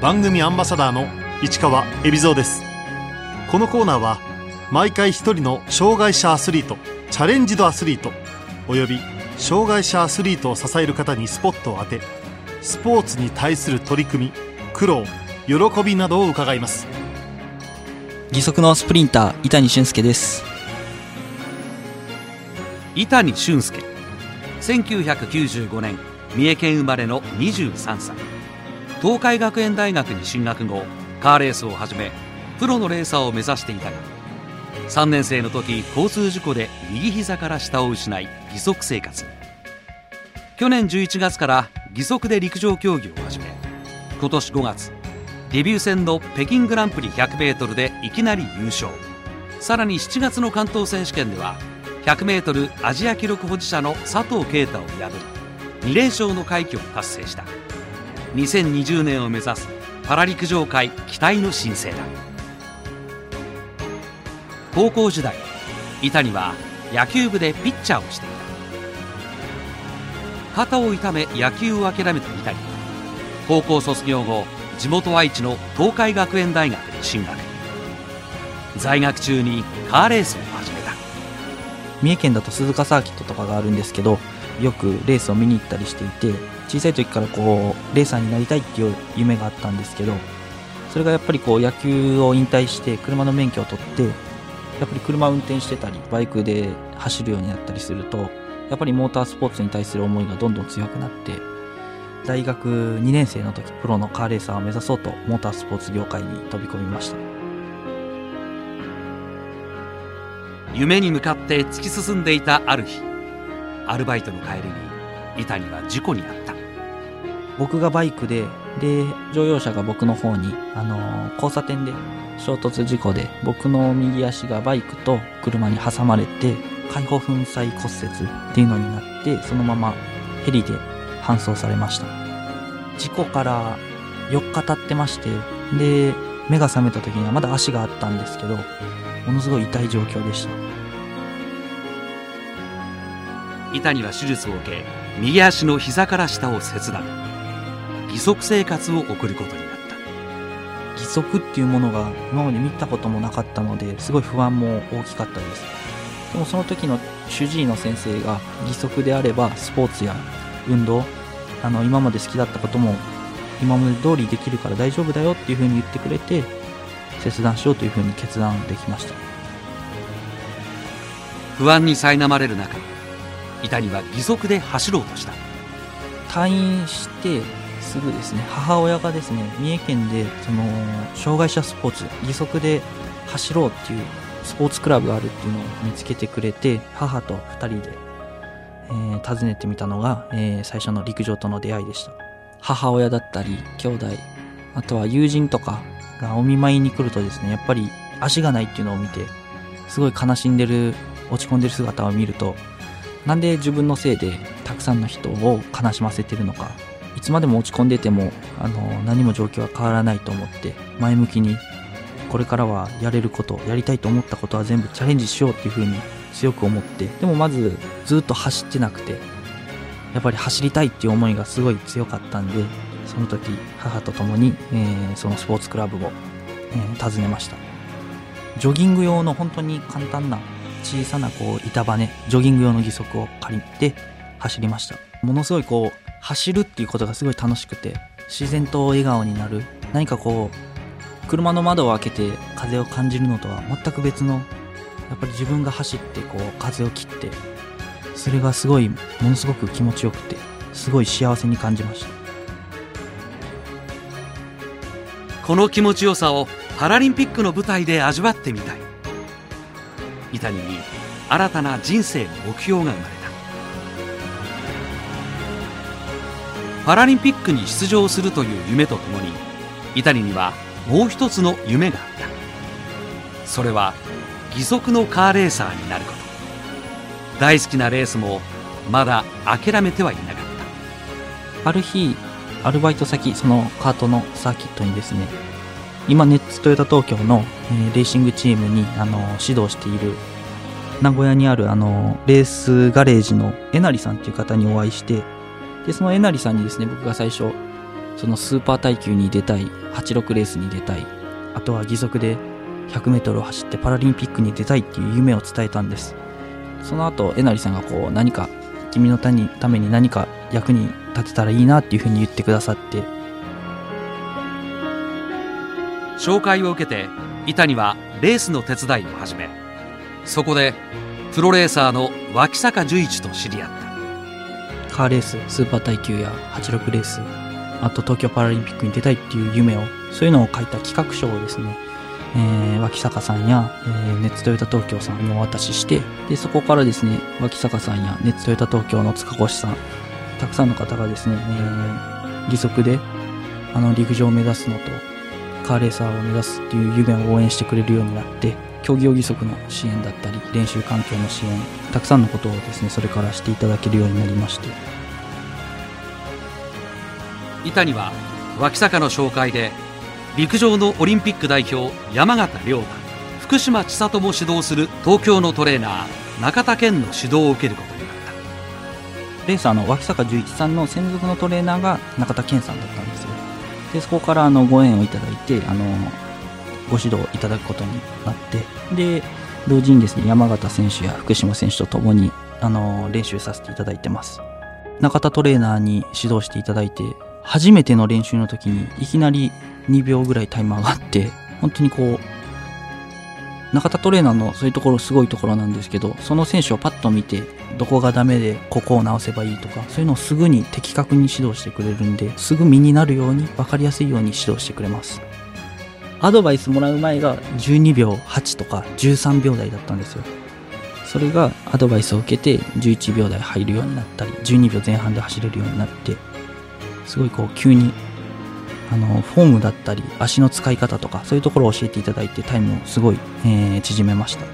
番組アンバサダーの市川恵比蔵です。このコーナーは毎回一人の障害者アスリートチャレンジドアスリートおよび障害者アスリートを支える方にスポットを当てスポーツに対する取り組み苦労喜びなどを伺います。義足のスプリンター伊谷俊介です。伊谷俊介。1995年三重県生まれの23歳東海学園大学に進学後カーレースを始めプロのレーサーを目指していたが3年生の時交通事故で右膝から下を失い義足生活。去年11月から義足で陸上競技を始め今年5月デビュー戦の北京グランプリ 100m でいきなり優勝。さらに7月の関東選手権では 100m アジア記録保持者の佐藤圭太を破り2連勝の快挙を達成した。2020年を目指すパラ陸上界期待の新星だ。高校時代伊谷は野球部でピッチャーをしていた。肩を痛め野球を諦めた伊谷高校卒業後地元愛知の東海学園大学に進学。在学中にカーレースを始めた。三重県だと鈴鹿サーキットとかがあるんですけどよくレースを見に行ったりしていて小さい時からこうレーサーになりたいっていう夢があったんですけどそれがやっぱりこう野球を引退して車の免許を取ってやっぱり車を運転してたりバイクで走るようになったりするとやっぱりモータースポーツに対する思いがどんどん強くなって大学2年生の時プロのカーレーサーを目指そうとモータースポーツ業界に飛び込みました。夢に向かって突き進んでいたある日アルバイトの帰りに伊谷は事故に遭った。僕がバイクでで乗用車が僕の方に、あのー交差点で衝突事故で僕の右足がバイクと車に挟まれて開放粉砕骨折っていうのになってそのままヘリで搬送されました。事故から4日経ってましてで目が覚めた時にはまだ足があったんですけどものすごい痛い状況でした。伊谷は手術を受け右足の膝から下を切断。義足生活を送ることになった。義足っていうものが今まで見たこともなかったのですごい不安も大きかったです。でもその時の主治医の先生が義足であればスポーツや運動あの今まで好きだったことも今まで通りできるから大丈夫だよっていう風に言ってくれて切断しようという風に決断できました。不安に苛まれる中伊谷は義足で走ろうとした。退院してすぐですね。母親がですね三重県でその障害者スポーツ義足で走ろうっていうスポーツクラブがあるっていうのを見つけてくれて母と2人で、えー訪ねてみたのが、えー最初の陸上との出会いでした。母親だったり兄弟あとは友人とかがお見舞いに来るとですねやっぱり足がないっていうのを見てすごい悲しんでる落ち込んでる姿を見るとなんで自分のせいでたくさんの人を悲しませてるのかいつまでも落ち込んでてもあの何も状況は変わらないと思って前向きにこれからはやれることやりたいと思ったことは全部チャレンジしようっていうふうに強く思ってでもまずずっと走ってなくてやっぱり走りたいっていう思いがすごい強かったんでその時母と共に、えーそのスポーツクラブを、えー訪ねました。ジョギング用の本当に簡単な小さなこう板バネジョギング用の義足を借りて走りました。ものすごいこう走るっていうことがすごい楽しくて自然と笑顔になる。何かこう車の窓を開けて風を感じるのとは全く別のやっぱり自分が走ってこう風を切ってそれがすごいものすごく気持ちよくてすごい幸せに感じました。この気持ちよさをパラリンピックの舞台で味わってみたい。伊谷に新たな人生の目標が生まれパラリンピックに出場するという夢とともに伊谷にはもう一つの夢があった。それは義足のカーレーサーになること。大好きなレースもまだ諦めてはいなかった。ある日アルバイト先そのカートのサーキットにですね今ネッツトヨタ東京の、えレーシングチームにあの指導している名古屋にあるあのレースガレージのえなりさんっていう方にお会いしてでそのえなりさんにですね僕が最初そのスーパー耐久に出たい、86レースに出たい、あとは義足で100メートルを走ってパラリンピックに出たいっていう夢を伝えたんです。その後、えなりさんがこう何か君のために何か役に立てたらいいなっていうふうに言ってくださって。紹介を受けて、伊谷はレースの手伝いを始め、そこでプロレーサーの脇坂十一と知り合った。カーレース、スーパー耐久や86レース、あと東京パラリンピックに出たいっていう夢を、そういうのを書いた企画書をですね、えー、脇坂さんや、えー、ネッツトヨタ東京さんにお渡しして、で、そこからですね、脇坂さんやネッツトヨタ東京の塚越さん、たくさんの方がですね、えー、義足で、あの、陸上を目指すのと、カーレーサーを目指すっていう夢を応援してくれるようになって、競技用義足の支援だったり、練習環境の支援、たくさんのことをですね、それからしていただけるようになりまして。伊谷は、脇坂の紹介で陸上のオリンピック代表山形亮太福島千里も指導する東京のトレーナー中田健の指導を受けることになったレーサーの脇坂十一さんの専属のトレーナーが中田健さんだったんですよでそこからあのご縁をいただいてあのご指導いただくことになってで同時にですね山形選手や福島選手とともにあの練習させていただいてます中田トレーナーに指導していただいて初めての練習の時にいきなり2秒ぐらいタイム上があって、本当にこう、中田トレーナーのそういうところすごいところなんですけど、その選手をパッと見て、どこがダメでここを直せばいいとか、そういうのをすぐに的確に指導してくれるんで、すぐ身になるように分かりやすいように指導してくれます。アドバイスもらう前が12秒8とか13秒台だったんですよ。それがアドバイスを受けて11秒台入るようになったり、12秒前半で走れるようになって、すごいこう急にあの、フォームだったり、足の使い方とか、そういうところを教えていただいて、タイムをすごい、えー、縮めました。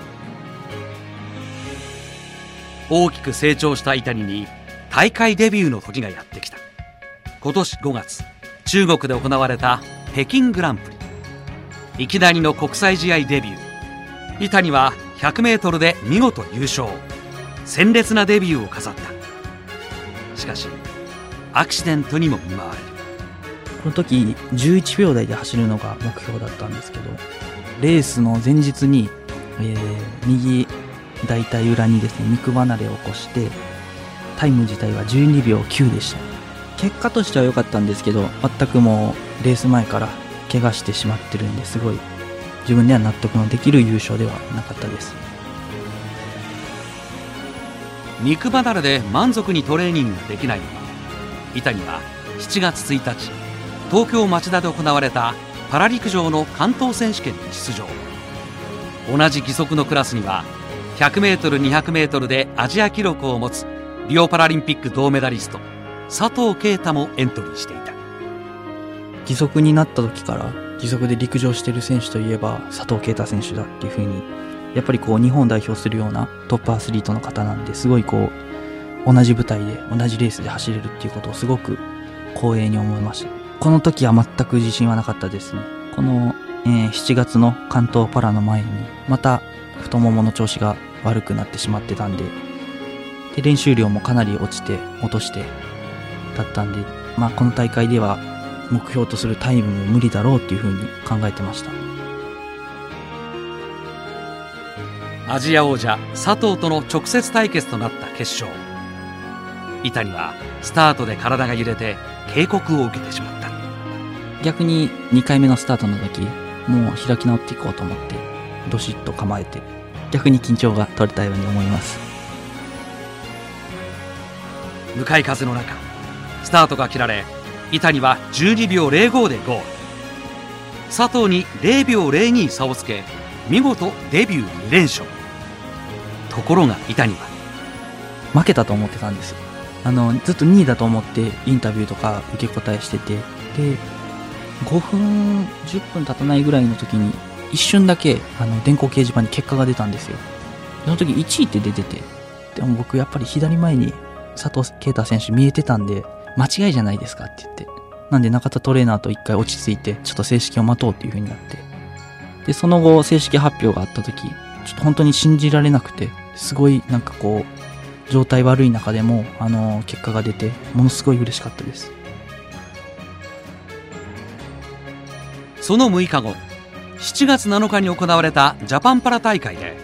大きく成長した伊谷に、大会デビューの時がやってきた。今年5月、中国で行われた北京グランプリ。いきなりの国際試合デビュー。伊谷は100メートルで見事優勝。鮮烈なデビューを飾った。しかし、アクシデントにも見舞われる。この時11秒台で走るのが目標だったんですけどレースの前日に、えー、右大体裏にですね肉離れを起こしてタイム自体は12秒9でした結果としては良かったんですけど全くもうレース前から怪我してしまってるんですごい自分では納得のできる優勝ではなかったです。肉離れで満足にトレーニングができないまま伊谷は7月1日東京町田で行われたパラ陸上の関東選手権に出場。同じ義足のクラスには 100m200m でアジア記録を持つリオパラリンピック銅メダリスト佐藤圭太もエントリーしていた。義足になった時から義足で陸上してる選手といえば佐藤圭太選手だっていうふうにやっぱりこう日本代表するようなトップアスリートの方なんですごいこう同じ舞台で同じレースで走れるっていうことをすごく光栄に思いましたこの時は全く自信はなかったですね。この、えー、7月の関東パラの前に、また太ももの調子が悪くなってしまってたんで、で、練習量もかなり落ちて、落として、だったんで、まあこの大会では目標とするタイムも無理だろうっていうふうに考えてました。アジア王者佐藤との直接対決となった決勝。伊谷はスタートで体が揺れて警告を受けてしまった。逆に2回目のスタートの時、もう開き直っていこうと思って、どしっと構えて、逆に緊張が取れたように思います。向かい風の中、スタートが切られ、伊谷は12秒05でゴール。佐藤に0秒02差をつけ、見事デビュー2連勝。ところが伊谷は、負けたと思ってたんです。あの、ずっと2位だと思ってインタビューとか受け答えしてて、で、5分、10分経たないぐらいの時に、一瞬だけ、あの、電光掲示板に結果が出たんですよ。その時1位って出てて、でも僕やっぱり左前に佐藤啓太選手見えてたんで、間違いじゃないですかって言って。なんで中田トレーナーと一回落ち着いて、ちょっと正式を待とうっていう風になって。で、その後、正式発表があった時、ちょっと本当に信じられなくて、すごいなんかこう、状態悪い中でも、あの、結果が出て、ものすごい嬉しかったです。その6日後7月7日に行われたジャパンパラ大会で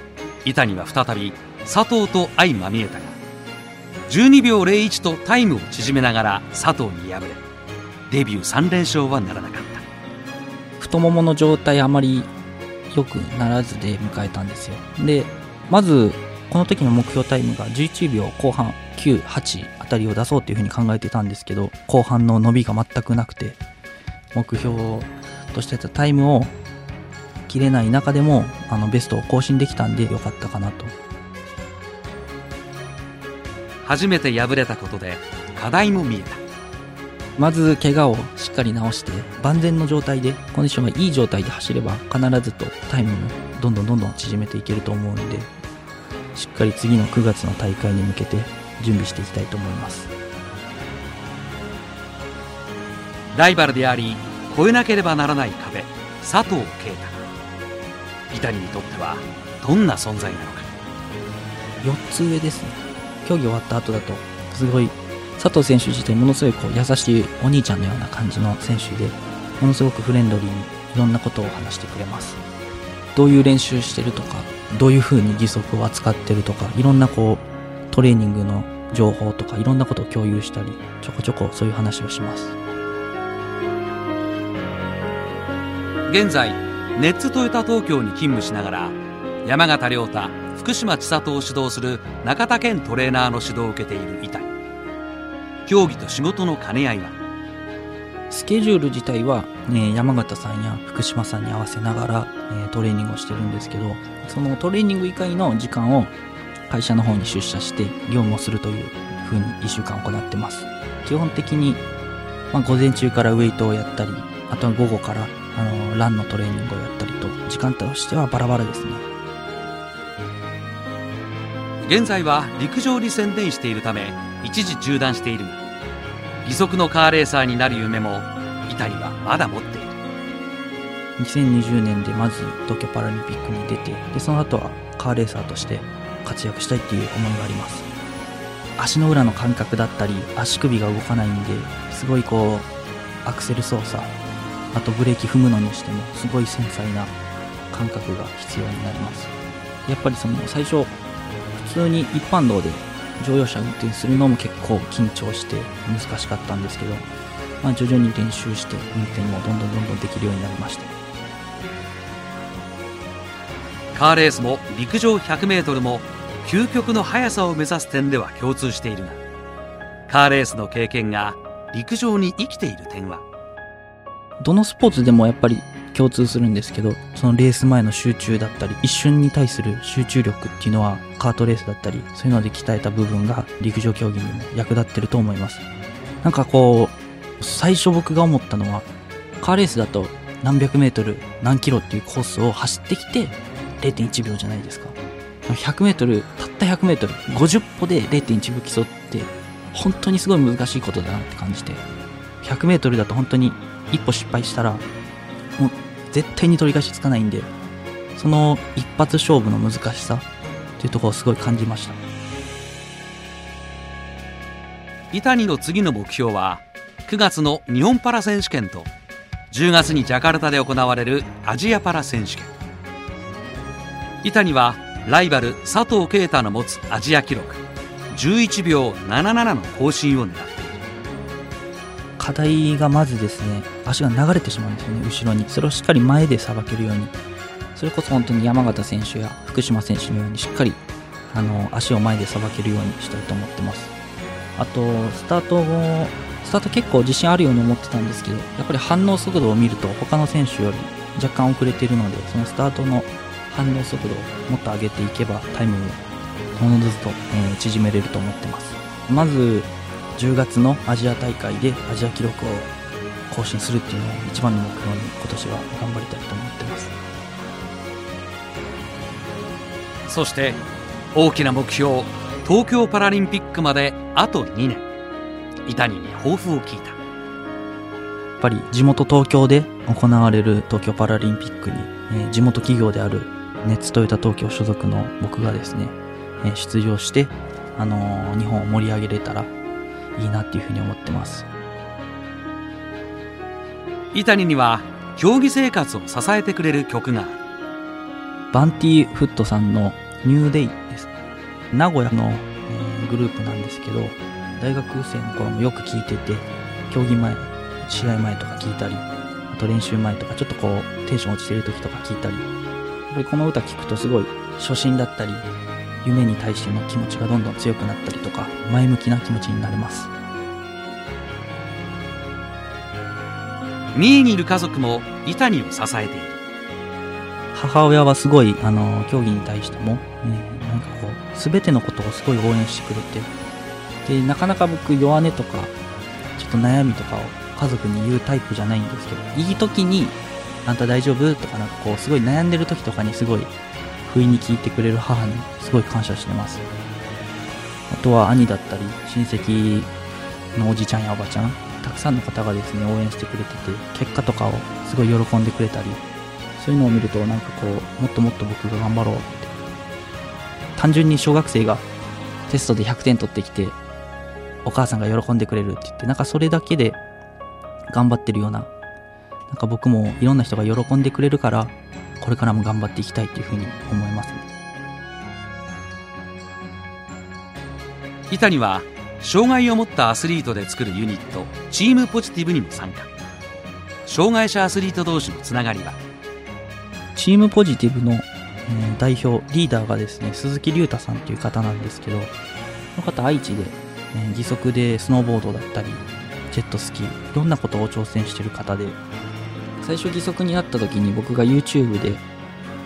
伊谷は再び佐藤と相まみえたが12秒01とタイムを縮めながら佐藤に敗れデビュー3連勝はならなかった。太ももの状態あまり良くならずで迎えたんですよ。でまずこの時の目標タイムが11秒後半98あたりを出そうっていうふうに考えてたんですけど後半の伸びが全くなくて目標としてたタイムを切れない中でもあのベストを更新できたんで良かったかなと。初めて敗れたことで課題も見えた。まず怪我をしっかり治して万全の状態でコンディションがいい状態で走れば必ずとタイムもどんどんどんどん縮めていけると思うんでしっかり次の9月の大会に向けて準備していきたいと思います。ライバルであり越えなければならない壁佐藤圭太伊谷にとってはどんな存在なのか。4つ上ですね競技終わった後だとすごい佐藤選手自体ものすごいこう優しいお兄ちゃんのような感じの選手でものすごくフレンドリーにいろんなことを話してくれます。どういう練習してるとかどういう風に義足を扱ってるとかいろんなこうトレーニングの情報とかいろんなことを共有したりちょこちょこそういう話をします。現在ネッツトヨタ東京に勤務しながら山形亮太福島千里を指導する中田健トレーナーの指導を受けている伊谷競技と仕事の兼ね合いは？スケジュール自体は、ね、山形さんや福島さんに合わせながら、えトレーニングをしてるんですけどそのトレーニング以外の時間を会社の方に出社して業務をするという風に1週間行ってます。基本的に、まあ、午前中からウェイトをやったりあとは午後からあのランのトレーニングをやったりと時間としてはバラバラですね。現在は陸上に専念しているため一時中断しているが義足のカーレーサーになる夢も伊谷はまだ持っている。2020年でまず東京パラリンピックに出てでその後はカーレーサーとして活躍したいっていう思いがあります。足の裏の感覚だったり足首が動かないんですごいこうアクセル操作あとブレーキ踏むのにしてもすごい繊細な感覚が必要になります。やっぱりその最初通に一般道で乗用車運転するのも結構緊張して難しかったんですけど、まあ、徐々に練習して運転もどんどんどんどんできるようになりました。カーレースも陸上 100m も究極の速さを目指す点では共通しているがカーレースの経験が陸上に生きている点は？どのスポーツでもやっぱり共通するんですけどそのレース前の集中だったり一瞬に対する集中力っていうのはカートレースだったりそういうので鍛えた部分が陸上競技にも役立ってると思います。なんかこう最初僕が思ったのはカーレースだと何百メートル何キロっていうコースを走ってきて0.1秒じゃないですか。100メートルたった100メートル50歩で0.1秒競って本当にすごい難しいことだなって感じて100メートルだと本当に一歩失敗したら絶対に取り返しつかないんでその一発勝負の難しさっていうところをすごい感じました。伊谷の次の目標は9月の日本パラ選手権と10月にジャカルタで行われるアジアパラ選手権。伊谷はライバル佐藤圭太の持つアジア記録11秒77の更新を狙っている。課題がまずですね足が流れてしまうんですよね後ろに。それをしっかり前でさばけるように。それこそ本当に山形選手や福島選手のようにしっかりあの足を前でさばけるようにしたいと思ってます。あとスタート後スタート結構自信あるように思ってたんですけどやっぱり反応速度を見ると他の選手より若干遅れているのでそのスタートの反応速度をもっと上げていけばタイムをおのずと、えー縮めれると思ってます。まず10月のアジア大会でアジア記録を更新するっていうのを一番の目標に今年は頑張りたいと思ってます。そして大きな目標東京パラリンピックまであと2年。伊谷に抱負を聞いた。やっぱり地元東京で行われる東京パラリンピックに、えー地元企業であるネッツトヨタ東京所属の僕がですね、えー出場して、あのー日本を盛り上げれたらいいなっていうふうに思ってます伊谷には競技生活を支えてくれる曲がバンティーフットさんのニューデイです。名古屋の、グループなんですけど、大学生の頃もよく聴いてて、競技前、試合前とか聴いたり、あと練習前とかちょっとこうテンション落ちてる時とか聴いたり、やっぱりこの歌聴くとすごい初心だったり、夢に対しての気持ちがどんどん強くなったりとか、前向きな気持ちになれます。三重にいる家族も伊谷を支えている母親はすごい、あの、競技に対しても、ね、なんかこう、すべてのことをすごい応援してくれて、で、なかなか僕、弱音とか、ちょっと悩みとかを家族に言うタイプじゃないんですけど、いい時に、あんた大丈夫？とかなんかこう、すごい悩んでる時とかにすごい、不意に聞いてくれる母に、すごい感謝してます。あとは兄だったり、親戚のおじちゃんやおばちゃん、たくさんの方がですね、応援してくれてて、結果とかをすごい喜んでくれたり、そういうのを見るとなんかこうもっともっと僕が頑張ろうって。単純に小学生がテストで100点取ってきてお母さんが喜んでくれるって言ってなんかそれだけで頑張ってるようななんか僕もいろんな人が喜んでくれるからこれからも頑張っていきたいっていうふうに思いますね。伊谷は障害を持ったアスリートで作るユニットチームポジティブにも参加。障害者アスリート同士のつながりは？チームポジティブの、えー代表リーダーがですね鈴木隆太さんという方なんですけどこの方愛知で、えー義足でスノーボードだったりジェットスキーいろんなことを挑戦してる方で最初義足になった時に僕が YouTube で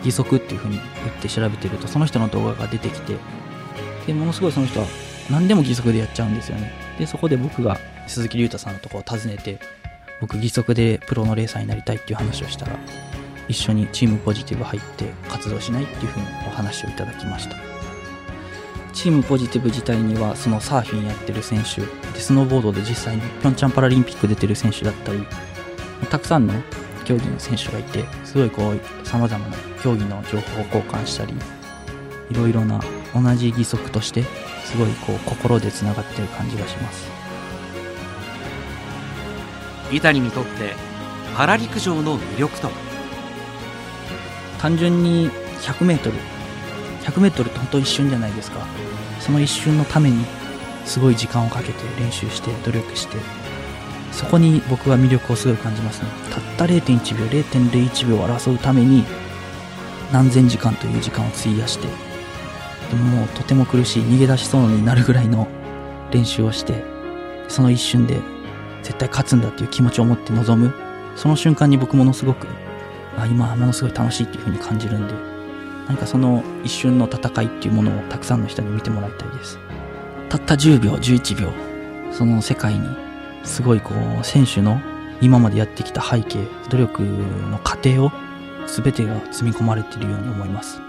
義足っていう風に言って調べてるとその人の動画が出てきてでものすごいその人は何でも義足でやっちゃうんですよね。でそこで僕が鈴木隆太さんのとこを訪ねて僕義足でプロのレーサーになりたいっていう話をしたら一緒にチームポジティブ入って活動しないっていうふうにお話をいただきました。チームポジティブ自体にはそのサーフィンやってる選手でスノーボードで実際にピョンチャンパラリンピック出てる選手だったりたくさんの競技の選手がいてすごいこうさまざまな競技の情報を交換したりいろいろな同じ義足としてすごいこう心でつながってる感じがします。伊谷にとってパラ陸上の魅力とは？単純に 100m100m って本当一瞬じゃないですか。その一瞬のためにすごい時間をかけて練習して努力してそこに僕は魅力をすごい感じますね。たった0.1秒0.01秒を争うために何千時間という時間を費やしてでもうとても苦しい逃げ出しそうになるぐらいの練習をしてその一瞬で絶対勝つんだっていう気持ちを持って臨む。その瞬間に僕ものすごくあ今はものすごい楽しいっていう風に感じるんで何かその一瞬の戦いっていうものをたくさんの人に見てもらいたいです。たった10秒11秒その世界にすごいこう選手の今までやってきた背景努力の過程を全てが積み込まれているように思います。